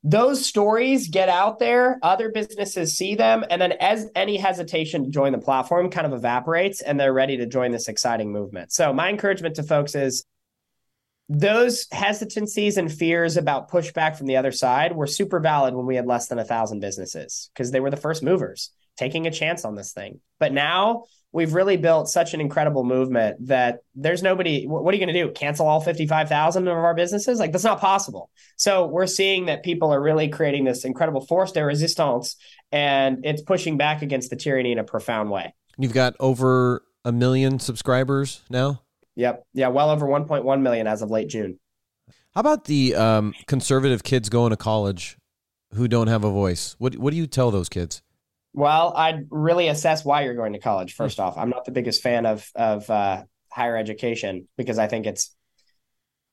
Those stories get out there, other businesses see them, and then as any hesitation to join the platform kind of evaporates and they're ready to join this exciting movement. So, my encouragement to folks is those hesitancies and fears about pushback from the other side were super valid when we had less than a thousand businesses because they were the first movers taking a chance on this thing. But now we've really built such an incredible movement that there's nobody. What are you going to do? Cancel all 55,000 of our businesses? Like, that's not possible. So we're seeing that people are really creating this incredible force de resistance and it's pushing back against the tyranny in a profound way. You've got over a million subscribers now? Yep. Yeah. Well over 1.1 million as of late June. How about the um, conservative kids going to college who don't have a voice? What What do you tell those kids? Well, I'd really assess why you're going to college. First off, I'm not the biggest fan of of uh, higher education because I think it's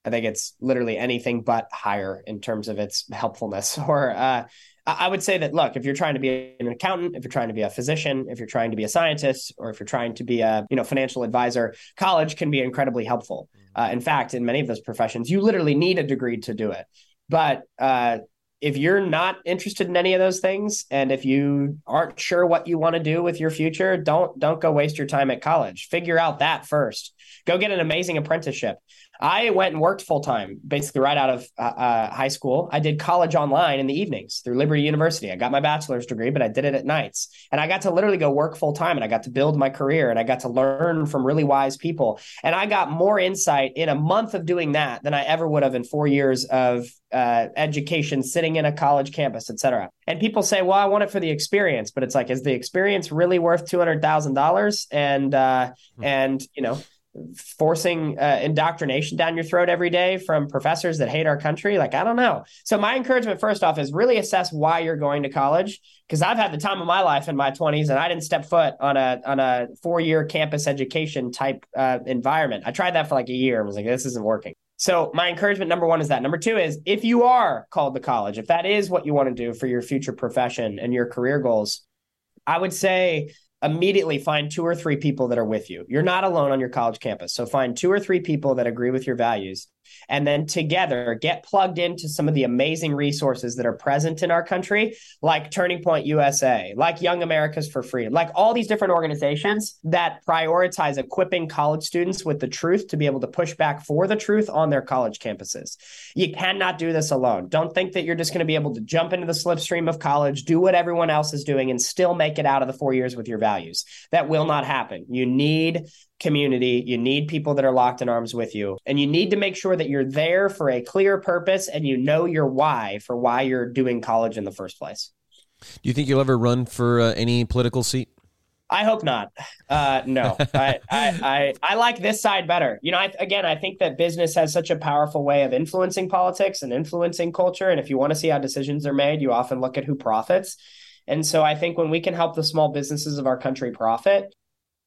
I think it's literally anything but higher in terms of its helpfulness or uh, I would say that look, if you're trying to be an accountant, if you're trying to be a physician, if you're trying to be a scientist, or if you're trying to be a you know financial advisor, college can be incredibly helpful. Mm-hmm. Uh, in fact, in many of those professions, you literally need a degree to do it. But uh, if you're not interested in any of those things, and if you aren't sure what you want to do with your future, don't don't go waste your time at college. Figure out that first. Go get an amazing apprenticeship. I went and worked full time, basically right out of uh, uh, high school. I did college online in the evenings through Liberty University. I got my bachelor's degree, but I did it at nights. And I got to literally go work full time and I got to build my career and I got to learn from really wise people. And I got more insight in a month of doing that than I ever would have in four years of uh, education, sitting in a college campus, et cetera. And people say, well, I want it for the experience, but it's like, is the experience really worth $200,000? And, uh, mm-hmm. and, you know, forcing uh, indoctrination down your throat every day from professors that hate our country? Like i don't know. So my encouragement first off is really assess why you're going to college because i've had the time of my life in my 20s and i didn't step foot on a on a four year campus education type uh, environment. I tried that for like a year and was like this isn't working. So my encouragement number one is that. Number two is if you are called to college if that is what you want to do for your future profession and your career goals i would say immediately find two or three people that are with you. You're not alone on your college campus. So find two or three people that agree with your values and then together get plugged into some of the amazing resources that are present in our country, like Turning Point USA, like Young Americas for Free, like all these different organizations that prioritize equipping college students with the truth to be able to push back for the truth on their college campuses. You cannot do this alone. Don't think that you're just going to be able to jump into the slipstream of college, do what everyone else is doing, and still make it out of the four years with your values. That will not happen. You need community. You need people that are locked in arms with you. And you need to make sure that you're there for a clear purpose and you know your why for why you're doing college in the first place. Do you think you'll ever run for uh, any political seat? I hope not. Uh, no, I, I, I, I, like this side better. You know, I, again, I think that business has such a powerful way of influencing politics and influencing culture. And if you want to see how decisions are made, you often look at who profits. And so I think when we can help the small businesses of our country profit,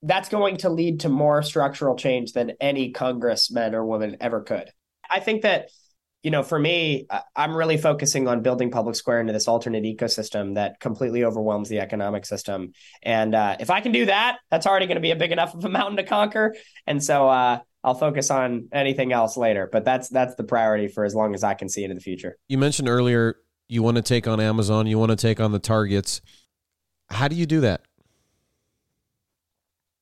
that's going to lead to more structural change than any congressman or woman ever could. I think that, you know, for me, I'm really focusing on building Public Square into this alternate ecosystem that completely overwhelms the economic system. And uh, if I can do that, that's already going to be a big enough of a mountain to conquer. And so uh, I'll focus on anything else later. But that's that's the priority for as long as I can see into the future. You mentioned earlier you want to take on Amazon, you want to take on the targets. How do you do that?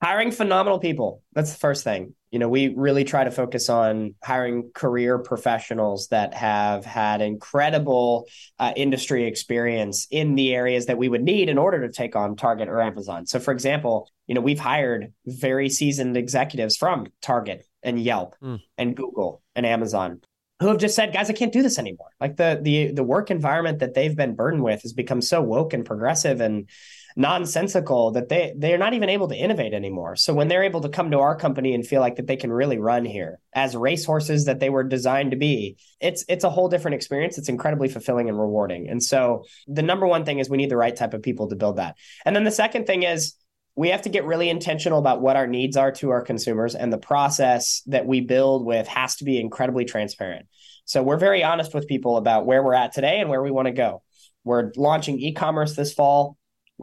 Hiring phenomenal people. That's the first thing. You know, we really try to focus on hiring career professionals that have had incredible uh, industry experience in the areas that we would need in order to take on Target or Amazon. So, for example, you know, we've hired very seasoned executives from Target and Yelp mm. and Google and Amazon who have just said, guys, I can't do this anymore. Like the the the work environment that they've been burdened with has become so woke and progressive and nonsensical that they they're not even able to innovate anymore. So when they're able to come to our company and feel like that they can really run here as racehorses that they were designed to be, it's it's a whole different experience. It's incredibly fulfilling and rewarding. And so the number one thing is we need the right type of people to build that. And then the second thing is we have to get really intentional about what our needs are to our consumers and the process that we build with has to be incredibly transparent. So we're very honest with people about where we're at today and where we want to go. We're launching e-commerce this fall.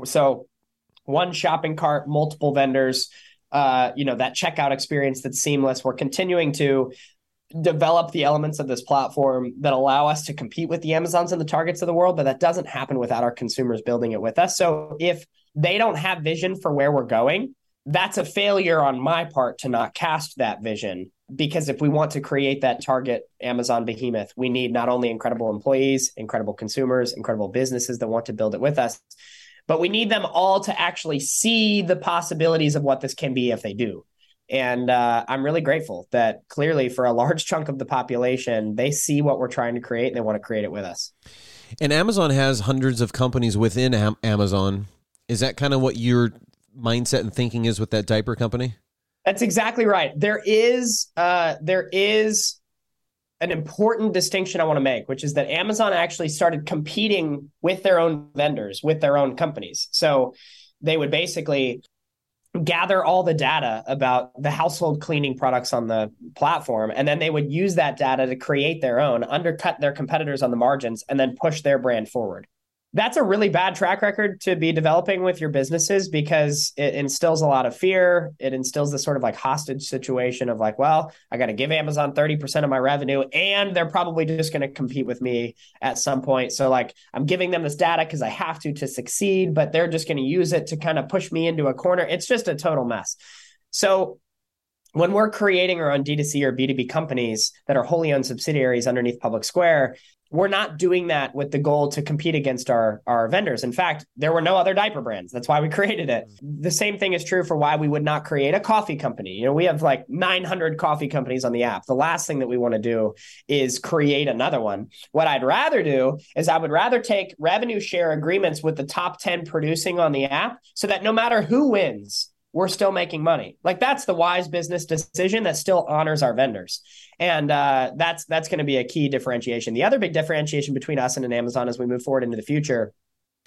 So one shopping cart, multiple vendors, uh, you know, that checkout experience that's seamless. We're continuing to develop the elements of this platform that allow us to compete with the Amazons and the Targets of the world, but that doesn't happen without our consumers building it with us. So if they don't have vision for where we're going, that's a failure on my part to not cast that vision. Because if we want to create that target Amazon behemoth, we need not only incredible employees, incredible consumers, incredible businesses that want to build it with us, but we need them all to actually see the possibilities of what this can be if they do. And uh, I'm really grateful that clearly, for a large chunk of the population, they see what we're trying to create and they want to create it with us. And Amazon has hundreds of companies within Am- Amazon. Is that kind of what your mindset and thinking is with that diaper company? That's exactly right. There is uh, there is an important distinction I want to make, which is that Amazon actually started competing with their own vendors, with their own companies. So they would basically gather all the data about the household cleaning products on the platform and then they would use that data to create their own undercut their competitors on the margins and then push their brand forward that's a really bad track record to be developing with your businesses because it instills a lot of fear. It instills this sort of like hostage situation of like, well, I got to give Amazon 30% of my revenue and they're probably just going to compete with me at some point. So, like, I'm giving them this data because I have to to succeed, but they're just going to use it to kind of push me into a corner. It's just a total mess. So, when we're creating our own D2C or B2B companies that are wholly owned subsidiaries underneath Public Square, we're not doing that with the goal to compete against our our vendors. In fact, there were no other diaper brands. That's why we created it. The same thing is true for why we would not create a coffee company. You know, we have like 900 coffee companies on the app. The last thing that we want to do is create another one. What I'd rather do is I would rather take revenue share agreements with the top 10 producing on the app so that no matter who wins, we're still making money. Like that's the wise business decision that still honors our vendors. And uh, that's that's going to be a key differentiation. The other big differentiation between us and an Amazon as we move forward into the future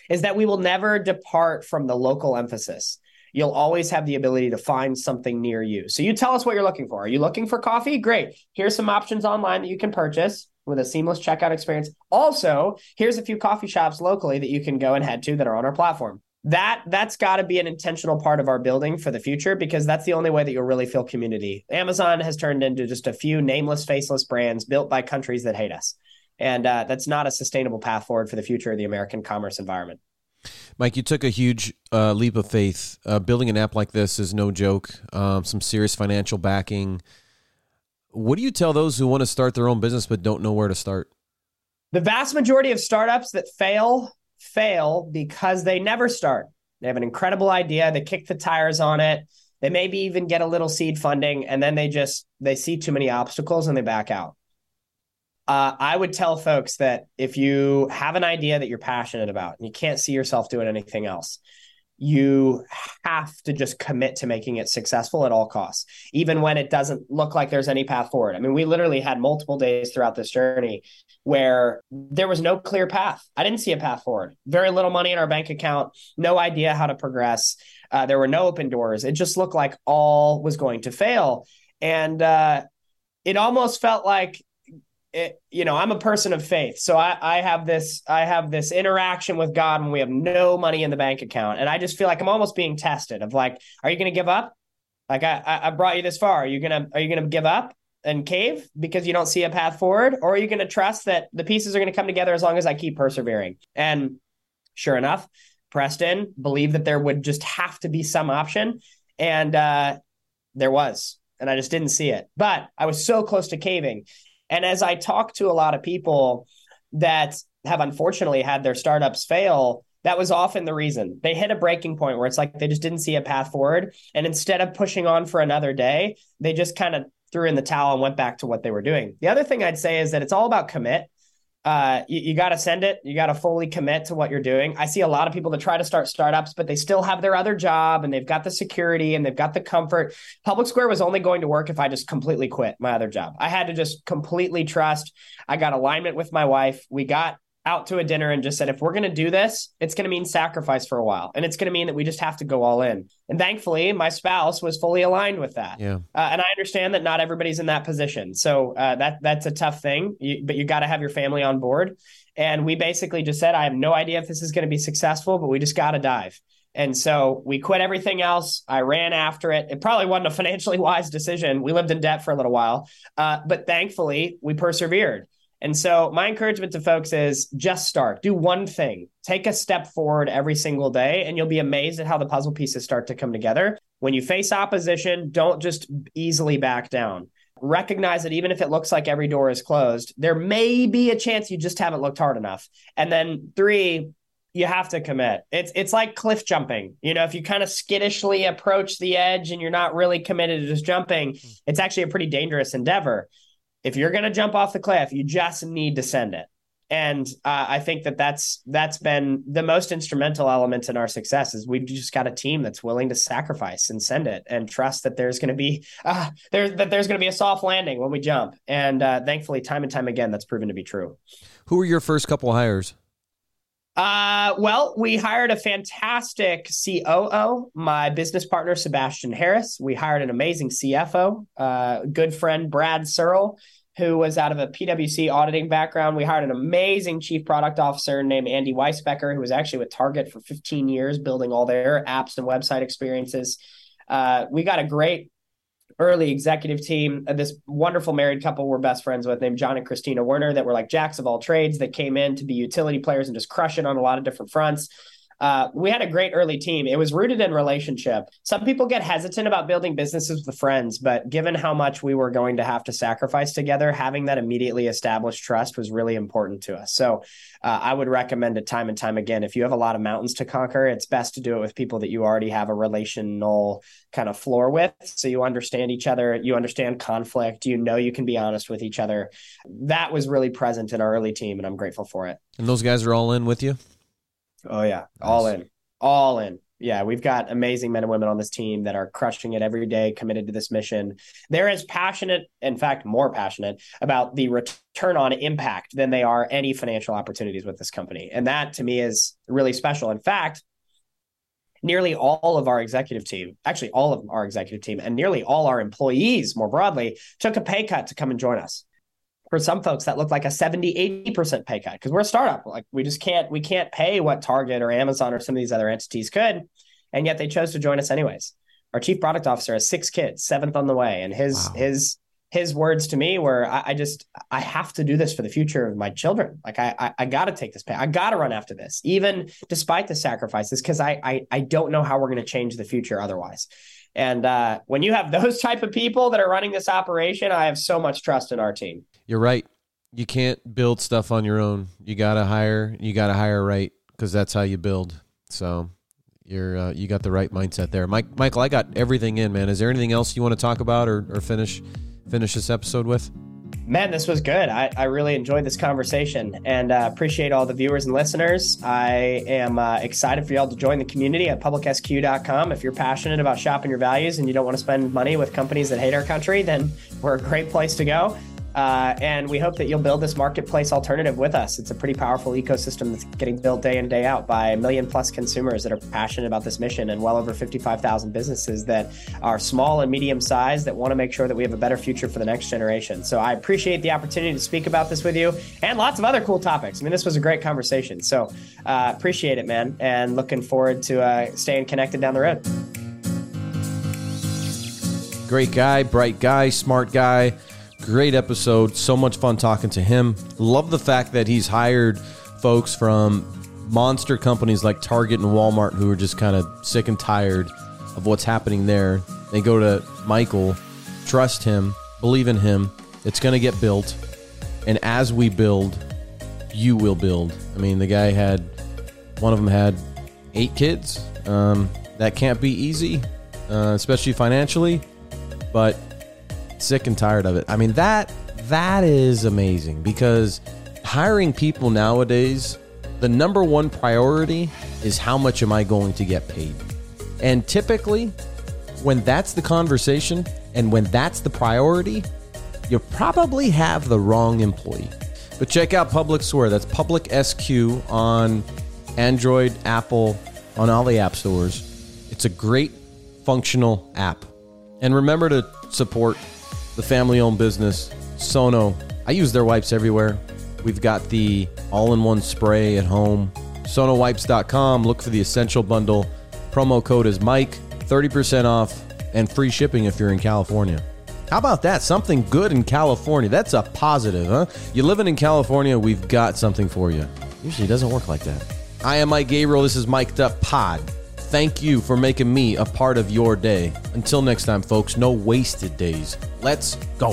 is that we will never depart from the local emphasis. You'll always have the ability to find something near you. So you tell us what you're looking for. Are you looking for coffee? Great. Here's some options online that you can purchase with a seamless checkout experience. Also, here's a few coffee shops locally that you can go and head to that are on our platform that that's got to be an intentional part of our building for the future because that's the only way that you'll really feel community. Amazon has turned into just a few nameless, faceless brands built by countries that hate us, and uh, that's not a sustainable path forward for the future of the American commerce environment. Mike, you took a huge uh, leap of faith. Uh, building an app like this is no joke. Um, some serious financial backing. What do you tell those who want to start their own business but don't know where to start? The vast majority of startups that fail fail because they never start. They have an incredible idea, they kick the tires on it, they maybe even get a little seed funding and then they just they see too many obstacles and they back out. Uh, I would tell folks that if you have an idea that you're passionate about and you can't see yourself doing anything else, you have to just commit to making it successful at all costs, even when it doesn't look like there's any path forward. I mean, we literally had multiple days throughout this journey where there was no clear path. I didn't see a path forward. Very little money in our bank account, no idea how to progress. Uh, there were no open doors. It just looked like all was going to fail. And uh, it almost felt like it, you know, I'm a person of faith. So I, I have this, I have this interaction with God when we have no money in the bank account. And I just feel like I'm almost being tested of like, are you going to give up? Like I, I brought you this far. Are you to, are you going to give up and cave because you don't see a path forward? Or are you going to trust that the pieces are going to come together as long as I keep persevering? And sure enough, Preston believed that there would just have to be some option. And, uh, there was, and I just didn't see it. But I was so close to caving. And as I talk to a lot of people that have unfortunately had their startups fail, that was often the reason. They hit a breaking point where it's like they just didn't see a path forward. And instead of pushing on for another day, they just kind of threw in the towel and went back to what they were doing. The other thing I'd say is that it's all about commit uh, you, you got to send it. You got to fully commit to what you're doing. I see a lot of people that try to start startups, but they still have their other job and they've got the security and they've got the comfort. Public Square was only going to work if I just completely quit my other job. I had to just completely trust. I got alignment with my wife. We got out to a dinner and just said, if we're going to do this, it's going to mean sacrifice for a while. And it's going to mean that we just have to go all in. And thankfully, my spouse was fully aligned with that. Yeah. Uh, and I understand that not everybody's in that position. So uh, that that's a tough thing, you, but you got to have your family on board. And we basically just said, I have no idea if this is going to be successful, but we just got to dive. And so we quit everything else. I ran after it. It probably wasn't a financially wise decision. We lived in debt for a little while, uh, but thankfully we persevered. And so, my encouragement to folks is just start, do one thing, take a step forward every single day, and you'll be amazed at how the puzzle pieces start to come together. When you face opposition, don't just easily back down. Recognize that even if it looks like every door is closed, there may be a chance you just haven't looked hard enough. And then, three, you have to commit. It's it's like cliff jumping. You know, if you kind of skittishly approach the edge and you're not really committed to just jumping, hmm. it's actually a pretty dangerous endeavor if you're going to jump off the cliff, you just need to send it. And uh, I think that that's that's been the most instrumental element in our success is we've just got a team that's willing to sacrifice and send it and trust that there's going to be uh, there that there's going to be a soft landing when we jump. And uh, thankfully, time and time again, that's proven to be true. Who were your first couple hires? Uh, well, we hired a fantastic COO, my business partner, Sebastian Harris. We hired an amazing CFO, uh, good friend, Brad Searle, who was out of a PwC auditing background. We hired an amazing chief product officer named Andy Weisbecker, who was actually with Target for 15 years, building all their apps and website experiences. Uh, we got a great early executive team. Uh, this wonderful married couple we're best friends with, named John and Christina Werner, that were like jacks of all trades that came in to be utility players and just crush it on a lot of different fronts. Uh, we had a great early team. It was rooted in relationship. Some people get hesitant about building businesses with friends, but given how much we were going to have to sacrifice together, having that immediately established trust was really important to us. So uh, I would recommend it time and time again. If you have a lot of mountains to conquer, it's best to do it with people that you already have a relational kind of floor with. So you understand each other, you understand conflict, you know you can be honest with each other. That was really present in our early team, and I'm grateful for it. And those guys are all in with you? Oh yeah, nice. all in, all in. Yeah, we've got amazing men and women on this team that are crushing it every day, committed to this mission. They're as passionate, in fact, more passionate about the return on impact than they are any financial opportunities with this company. And that to me is really special. In fact, nearly all of our executive team, actually all of our executive team, and nearly all our employees more broadly took a pay cut to come and join us. For some folks that looked like a 70 80% pay cut because we're a startup. Like we just can't we can't pay what target or amazon or some of these other entities could and yet they chose to join us anyways. Our chief product officer has six kids seventh on the way and his wow. his his words to me were I, I, just i have to do this for the future of my children. Like i i, I gotta take this pay i gotta run after this even despite the sacrifices because I, I i don't know how we're going to change the future otherwise. And uh, when you have those type of people that are running this operation i have so much trust in our team you're right. You can't build stuff on your own. You gotta hire. You gotta hire right because that's how you build. So you're uh, you got the right mindset there, Mike. Michael, I got everything in, man. Is there anything else you want to talk about or, or finish finish this episode with? Man, this was good. I, I really enjoyed this conversation and uh, appreciate all the viewers and listeners. I am uh, excited for y'all to join the community at publicsq.com. If you're passionate about shopping your values and you don't want to spend money with companies that hate our country, then we're a great place to go. Uh, and we hope that you'll build this marketplace alternative with us. It's a pretty powerful ecosystem that's getting built day in, day out by a million plus consumers that are passionate about this mission and well over 55,000 businesses that are small and medium sized that want to make sure that we have a better future for the next generation. So I appreciate the opportunity to speak about this with you and lots of other cool topics. I mean, this was a great conversation. So uh, appreciate it, man. And looking forward to uh, staying connected down the road. Great guy, bright guy, smart guy Great episode. So much fun talking to him. Love the fact that he's hired folks from monster companies like Target and Walmart who are just kind of sick and tired of what's happening there. They go to Michael, trust him, believe in him. It's going to get built. And as we build, you will build. I mean, the guy had, one of them had eight kids. Um, that can't be easy, uh, especially financially. But sick and tired of it. I mean that that is amazing because hiring people nowadays, the number one priority is how much am I going to get paid? And typically, when that's the conversation and when that's the priority, you probably have the wrong employee. But check out Public Square. That's Public SQ on Android, Apple, on all the app stores. It's a great functional app. And remember to support the family owned business, Sono. I use their wipes everywhere. We've got the all in one spray at home. SonoWipes.com. Look for the essential bundle. Promo code is Mike, 30% off and free shipping if you're in California. How about that? Something good in California. That's a positive, huh? You're living in California, we've got something for you. Usually doesn't work like that. I am Mike Gabriel. This is Miked Up Pod. Thank you for making me a part of your day. Until next time, folks, no wasted days. Let's go.